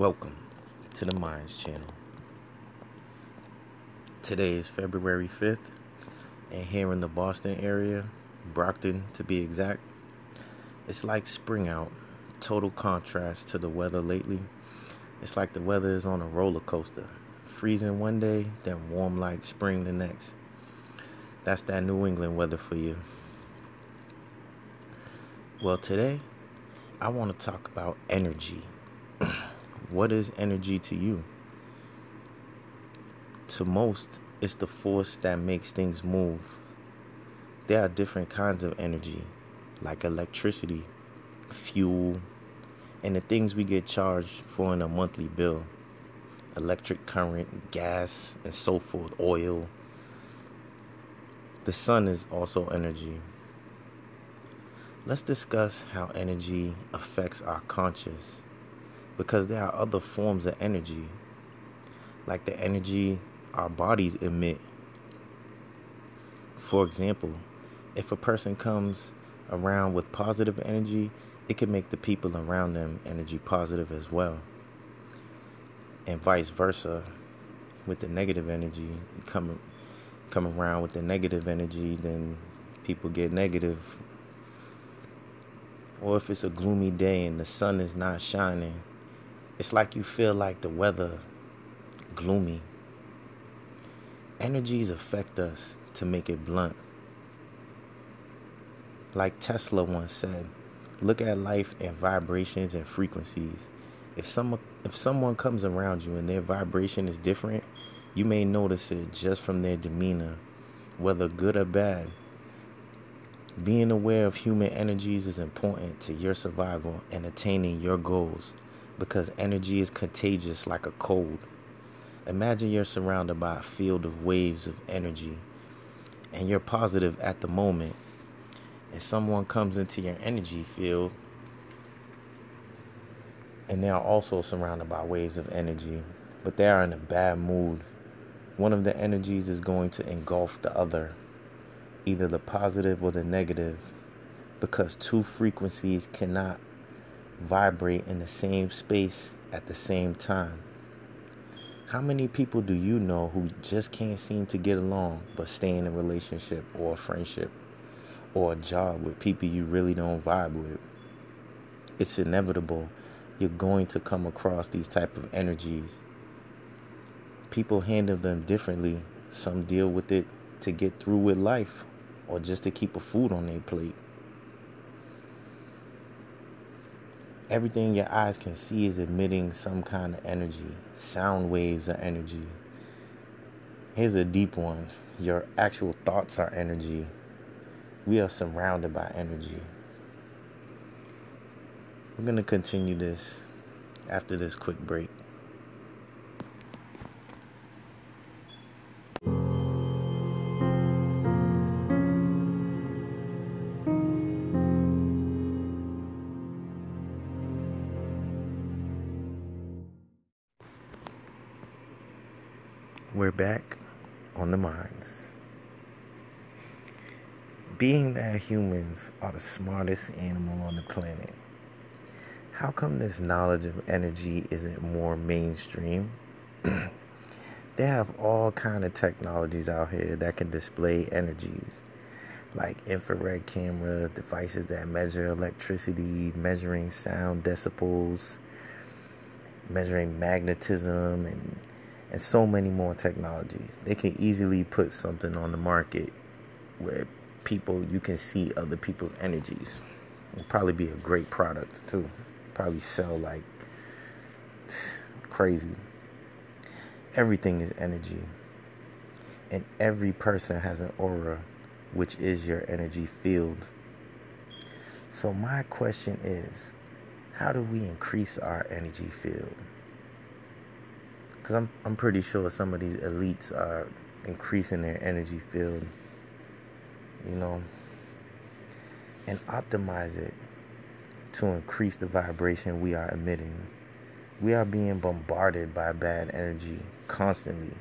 Welcome to the Minds channel. Today is February 5th, and here in the Boston area, Brockton to be exact, it's like spring out. Total contrast to the weather lately. It's like the weather is on a roller coaster. Freezing one day, then warm like spring the next. That's that New England weather for you. Well, today, I want to talk about energy. What is energy to you? To most, it's the force that makes things move. There are different kinds of energy, like electricity, fuel, and the things we get charged for in a monthly bill electric current, gas, and so forth, oil. The sun is also energy. Let's discuss how energy affects our conscious because there are other forms of energy, like the energy our bodies emit. For example, if a person comes around with positive energy, it can make the people around them energy positive as well. And vice versa, with the negative energy, come come around with the negative energy, then people get negative. Or if it's a gloomy day and the sun is not shining, it's like you feel like the weather gloomy. Energies affect us to make it blunt. Like Tesla once said, look at life in vibrations and frequencies. If someone if someone comes around you and their vibration is different, you may notice it just from their demeanor, whether good or bad. Being aware of human energies is important to your survival and attaining your goals because energy is contagious like a cold. Imagine you're surrounded by a field of waves of energy and you're positive at the moment, and someone comes into your energy field and they are also surrounded by waves of energy, but they are in a bad mood. One of the energies is going to engulf the other, either the positive or the negative, because two frequencies cannot vibrate in the same space at the same time. How many people do you know who just can't seem to get along but stay in a relationship or a friendship or a job with people you really don't vibe with? It's inevitable. You're going to come across these type of energies. People handle them differently. Some deal with it to get through with life or just to keep a food on their plate. Everything your eyes can see is emitting some kind of energy, sound waves of energy. Here's a deep one your actual thoughts are energy. We are surrounded by energy. We're going to continue this after this quick break. Humans are the smartest animal on the planet, how come this knowledge of energy isn't more mainstream? they have all kind of technologies out here that can display energies like infrared cameras, devices that measure electricity, measuring sound decibels, measuring magnetism and and so many more technologies. They can easily put something on the market where people you can see other people's energies. It'll probably be a great product too. Probably sell like crazy. Everything is energy. And every person has an aura, which is your energy field. So, my question is how do we increase our energy field? because I'm I'm pretty sure some of these elites are increasing their energy field, you know, and optimize it to increase the vibration we are emitting. We are being bombarded by bad energy constantly,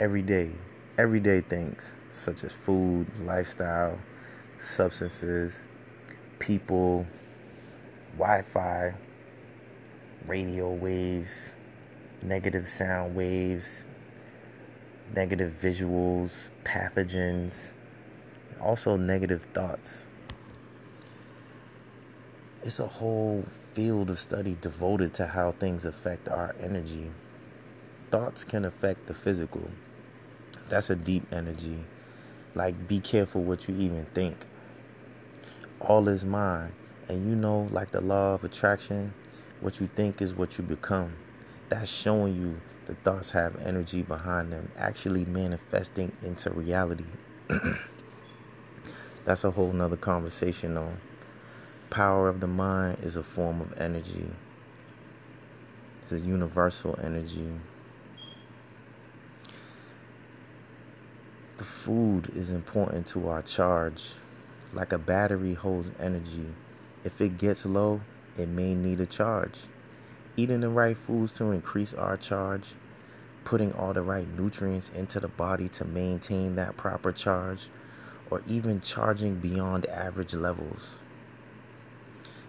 every day, everyday things such as food, lifestyle, substances, people, Wi Fi, radio waves, negative sound waves, negative visuals, pathogens, also negative thoughts. It's a whole field of study devoted to how things affect our energy. Thoughts can affect the physical. That's a deep energy. Like, be careful what you even think. All is mind. And you know, like the law of attraction, what you think is what you become. That's showing you the thoughts have energy behind them, actually manifesting into reality. That's a whole nother conversation, though. Power of the mind is a form of energy, it's a universal energy. The food is important to our charge. Like a battery holds energy. If it gets low, it may need a charge. Eating the right foods to increase our charge, putting all the right nutrients into the body to maintain that proper charge, or even charging beyond average levels.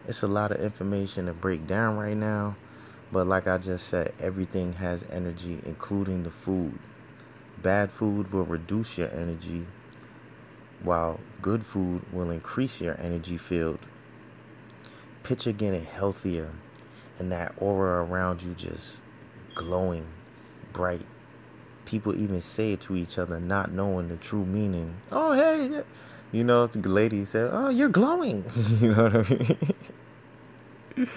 It's a lot of information to break down right now, but like I just said, everything has energy, including the food. Bad food will reduce your energy, while good food will increase your energy field. Picture getting healthier and that aura around you just glowing bright. People even say it to each other, not knowing the true meaning. Oh, hey, you know, the lady said, "Oh, you're glowing." you know what I mean? you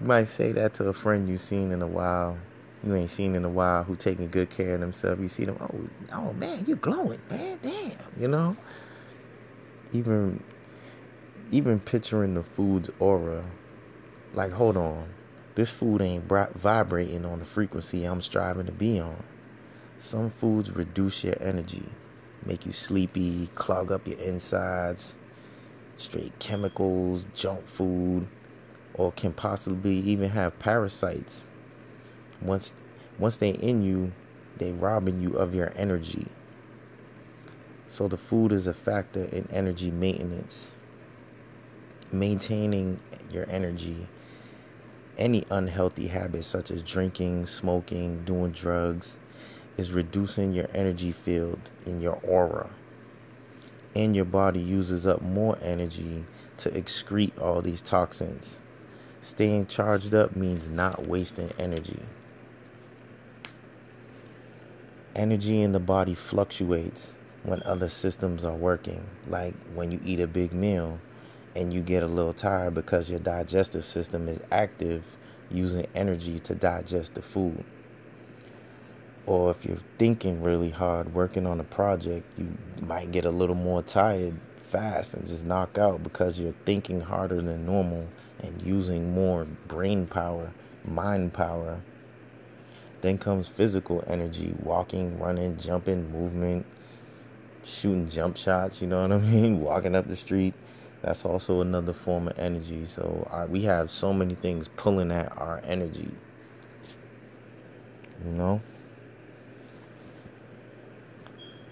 might say that to a friend you've seen in a while you ain't seen in a while who taking good care of themselves. You see them, oh, oh man, you're glowing, man, damn, you know. Even, even picturing the food's aura, like, hold on, this food ain't vibrating on the frequency I'm striving to be on. Some foods reduce your energy, make you sleepy, clog up your insides, straight chemicals, junk food, or can possibly even have parasites once once they in you, they're robbing you of your energy. So the food is a factor in energy maintenance. Maintaining your energy. Any unhealthy habits such as drinking, smoking, doing drugs is reducing your energy field in your aura. And your body uses up more energy to excrete all these toxins. Staying charged up means not wasting energy energy in the body fluctuates when other systems are working. Like when you eat a big meal and you get a little tired because your digestive system is active using energy to digest the food. Or if you're thinking really hard, working on a project, you might get a little more tired fast and just knock out because you're thinking harder than normal and using more brain power, mind power then comes physical energy walking, running, jumping, movement, shooting jump shots, you know what I mean? Walking up the street. That's also another form of energy. So we have so many things pulling at our energy. You know?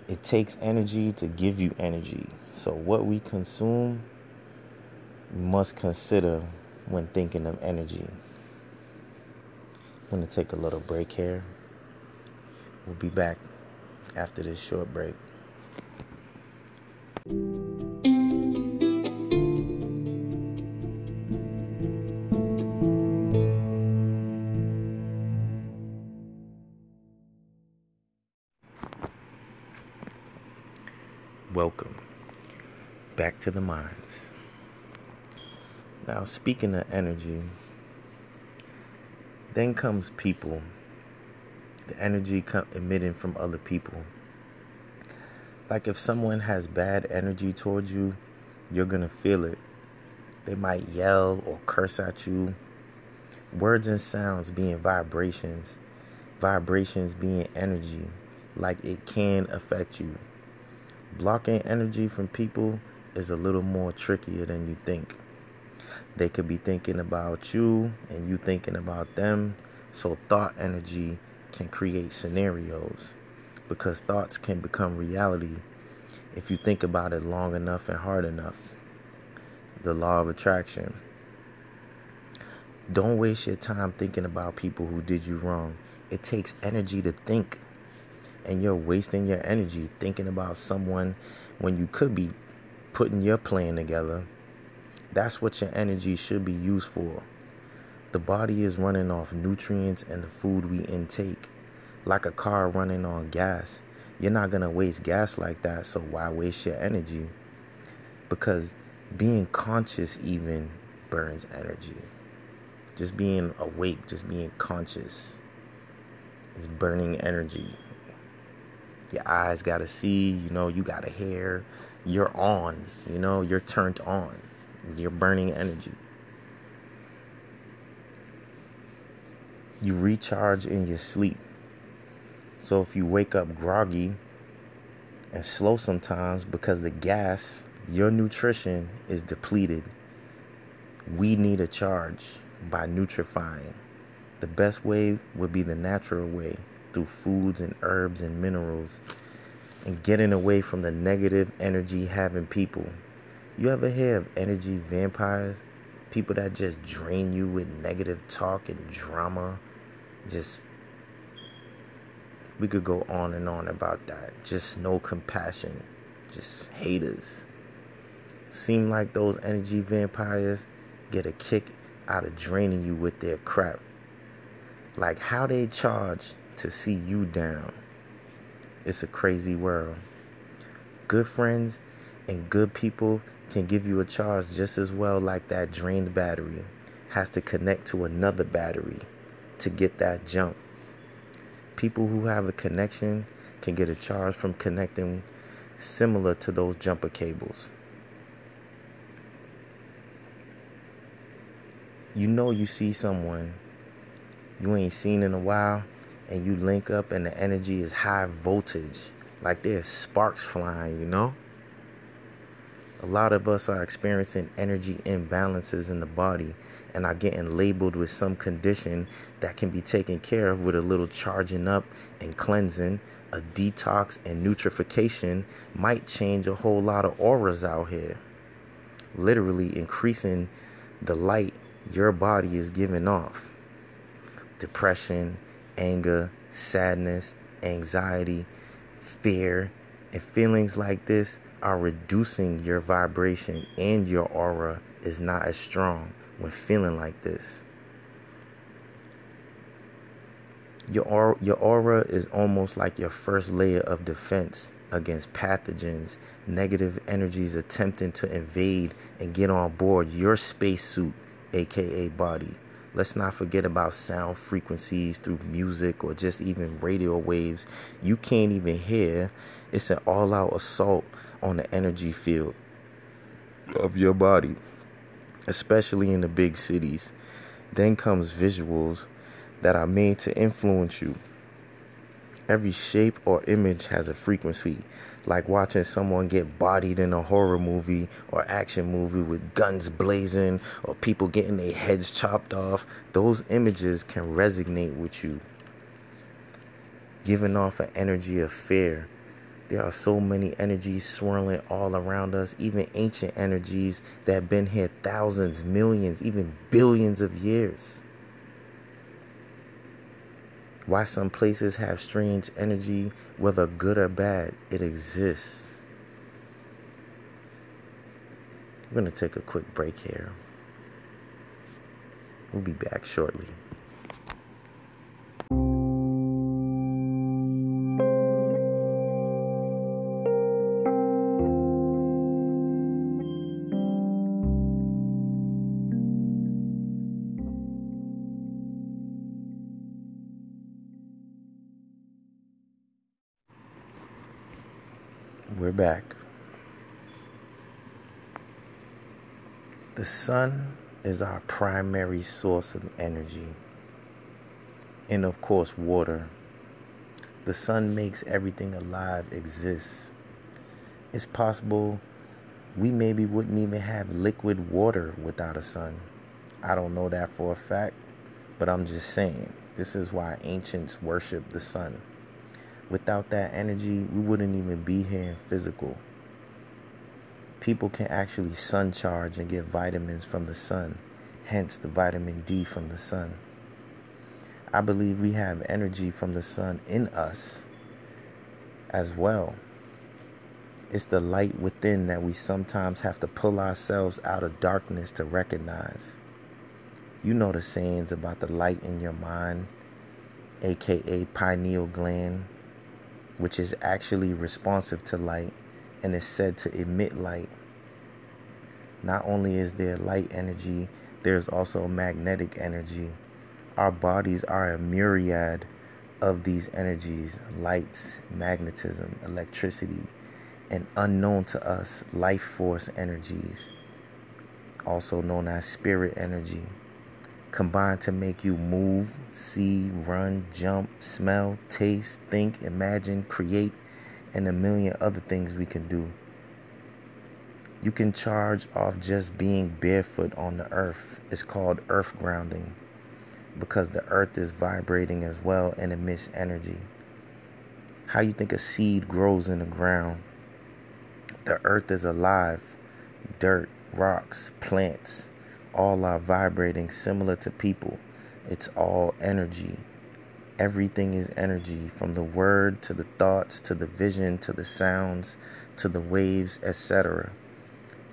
It takes energy to give you energy. So what we consume, we must consider when thinking of energy. I'm going to take a little break here. We'll be back after this short break. To the minds. Now, speaking of energy, then comes people, the energy emitting from other people. Like if someone has bad energy towards you, you're going to feel it. They might yell or curse at you. Words and sounds being vibrations, vibrations being energy, like it can affect you. Blocking energy from people is a little more trickier than you think. They could be thinking about you and you thinking about them. So, thought energy can create scenarios because thoughts can become reality if you think about it long enough and hard enough. The law of attraction. Don't waste your time thinking about people who did you wrong. It takes energy to think, and you're wasting your energy thinking about someone when you could be putting your plan together. That's what your energy should be used for. The body is running off nutrients and the food we intake, like a car running on gas. You're not going to waste gas like that, so why waste your energy? Because being conscious even burns energy. Just being awake, just being conscious is burning energy. Your eyes got to see, you know, you got to hear. You're on, you know, you're turned on. You're burning energy. you recharge in your sleep. So if you wake up groggy and slow sometimes because the gas, your nutrition is depleted, we need a charge by nutrifying. The best way would be the natural way through foods and herbs and minerals and getting away from the negative energy having people. You ever hear of energy vampires? People that just drain you with negative talk and drama just we could go on and on about that. Just no compassion. Just haters. Seem like those energy vampires get a kick out of draining you with their crap. Like how they charge to see you down. It's a crazy world. Good friends and good people can give you a charge just as well like that drained battery has to connect to another battery to get that jump. People who have a connection can get a charge from connecting similar to those jumper cables. You know, you see someone you ain't seen in a while, and you link up, and the energy is high voltage, like there's sparks flying, you know? A lot of us are experiencing energy imbalances in the body and are getting labeled with some condition that can be taken care of with a little charging up and cleansing. A detox and nutrification might change a whole lot of auras out here, literally increasing the light your body is giving off. Depression, anger, sadness, anxiety, fear, and feelings like this are reducing your vibration and your aura is not as strong when feeling like this. Your aura, is almost like your first layer of defense against pathogens, negative energies attempting to invade and get on board your spacesuit, aka body. Let's not forget about sound frequencies through music or just even radio waves you can't even hear. It's an all out assault on the energy field of your body, especially in the big cities. Then comes visuals that are made to influence you. Every shape or image has a frequency, like watching someone get bodied in a horror movie or action movie with guns blazing or people getting their heads chopped off. Those images can resonate with you, giving off an energy of fear there are so many energies swirling all around us, even ancient energies that have been here thousands, millions, even billions of years. Why some places have strange energy, whether good or bad, it exists. We're going to take a quick break here. We'll be back shortly. The sun is our primary source of energy, and of course, water. The sun makes everything alive exist. It's possible we maybe wouldn't even have liquid water without a sun. I don't know that for a fact, but I'm just saying. This is why ancients worshiped the sun. Without that energy, we wouldn't even be here in physical. People can actually sun charge and get vitamins from the sun. hence the vitamin D from the sun. I believe we have energy from the sun in us as well. It's the light within that we sometimes have to pull ourselves out of darkness to recognize. You know the sayings about the light in your mind, aka pineal gland, which is actually responsive to light and is said to emit light. Not only is there light energy, there's also magnetic energy. Our bodies are a myriad of these energies lights, magnetism, electricity, and unknown to us life force energies, also known as spirit energy, combined to make you move, see, run, jump, smell, taste, think, imagine, create, and a million other things we can do. You can charge off just being barefoot on the earth. It's called earth grounding because the earth is vibrating as well and emits energy. How you think a seed grows in the ground? The earth is alive. Dirt, rocks, plants, all are vibrating similar to people. It's all energy. Everything is energy from the word to the thoughts to the vision to the sounds to the waves, etc.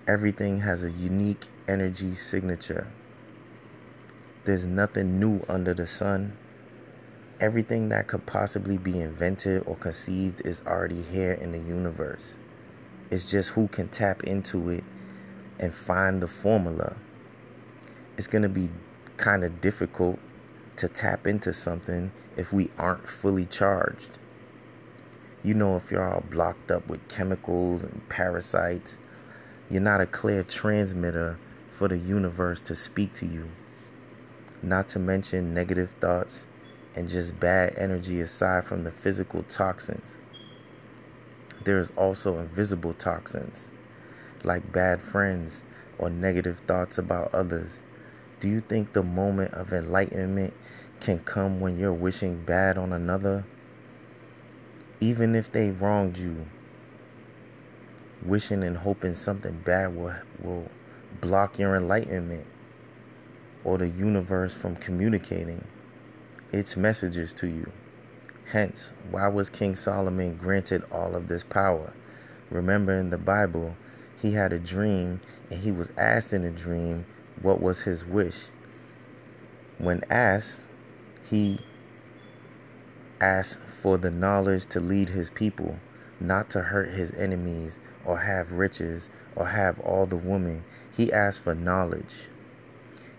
Everything has a unique energy signature. There's nothing new under the sun. Everything that could possibly be invented or conceived is already here in the universe. It's just who can tap into it and find the formula. It's going to be kind of difficult to tap into something if we aren't fully charged. You know, if you're all blocked up with chemicals and parasites, you're not a clear transmitter for the universe to speak to you. Not to mention negative thoughts and just bad energy aside from the physical toxins. There is also invisible toxins like bad friends or negative thoughts about others. Do you think the moment of enlightenment can come when you're wishing bad on another? Even if they wronged you, wishing and hoping something bad will, will block your enlightenment or the universe from communicating its messages to you. Hence, why was King Solomon granted all of this power? Remember in the Bible, he had a dream and he was asked in a dream what was his wish. When asked, he asked for the knowledge to lead his people not to hurt his enemies or have riches or have all the women. He asked for knowledge.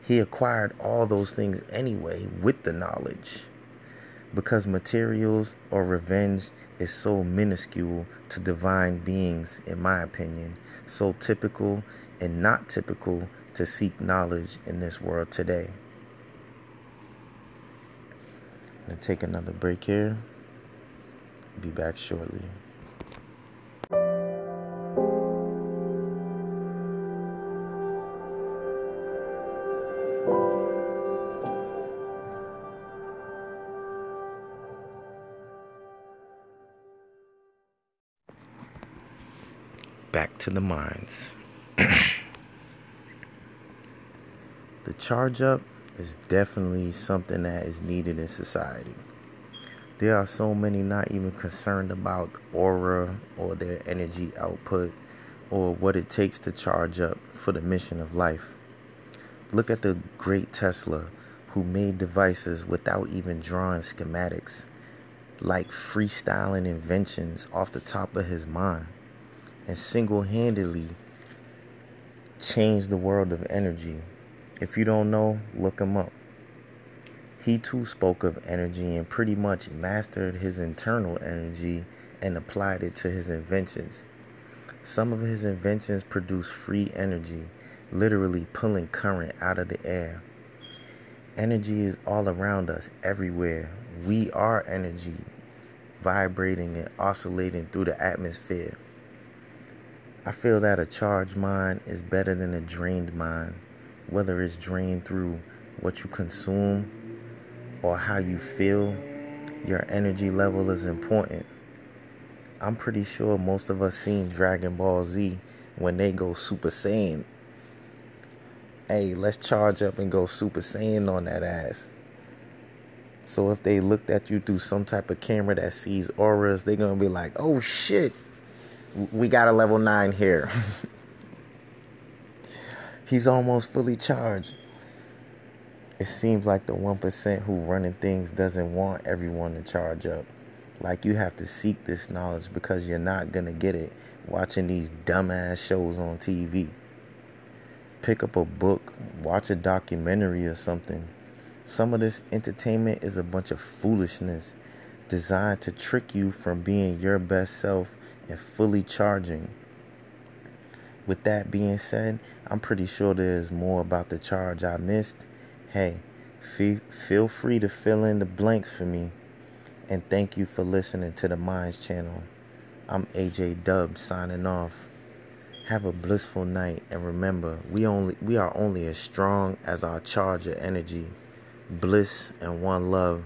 He acquired all those things anyway with the knowledge. Because materials or revenge is so minuscule to divine beings, in my opinion, so typical and not typical to seek knowledge in this world today. I'm going to take another break here. Be back shortly. back to the Minds. The charge up is definitely something that is needed in society. There are so many not even concerned about aura or their energy output or what it takes to charge up for the mission of life. Look at the great Tesla who made devices without even drawing schematics, like freestyling inventions off the top of his mind and single handedly changed the world of energy. If you don't know, look him up. He too spoke of energy and pretty much mastered his internal energy and applied it to his inventions. Some of his inventions produce free energy, literally pulling current out of the air. Energy is all around us, everywhere. We are energy, vibrating and oscillating through the atmosphere. I feel that a charged mind is better than a drained mind, whether it's drained through what you consume or how you feel. Your energy level is important. I'm pretty sure most of us seen Dragon Ball Z when they go Super Saiyan. hey, let's charge up and go Super Saiyan on that ass. So if they looked at you through some type of camera that sees auras, they're gonna be like, oh shit, we got a level nine here. He's almost fully charged. It seems like the 1% who running things doesn't want everyone to charge up. Like you have to seek this knowledge because you're not gonna get it watching these dumbass shows on TV. Pick up a book, watch a documentary or something. Some of this entertainment is a bunch of foolishness designed to trick you from being your best self and fully charging. With that being said, I'm pretty sure there's more about the charge I missed. Hey, feel free to fill in the blanks for me. And thank you for listening to the Minds channel. I'm AJ Dub signing off. Have a blissful night and remember, we only we are only as strong as our charge of energy. Bliss and one love.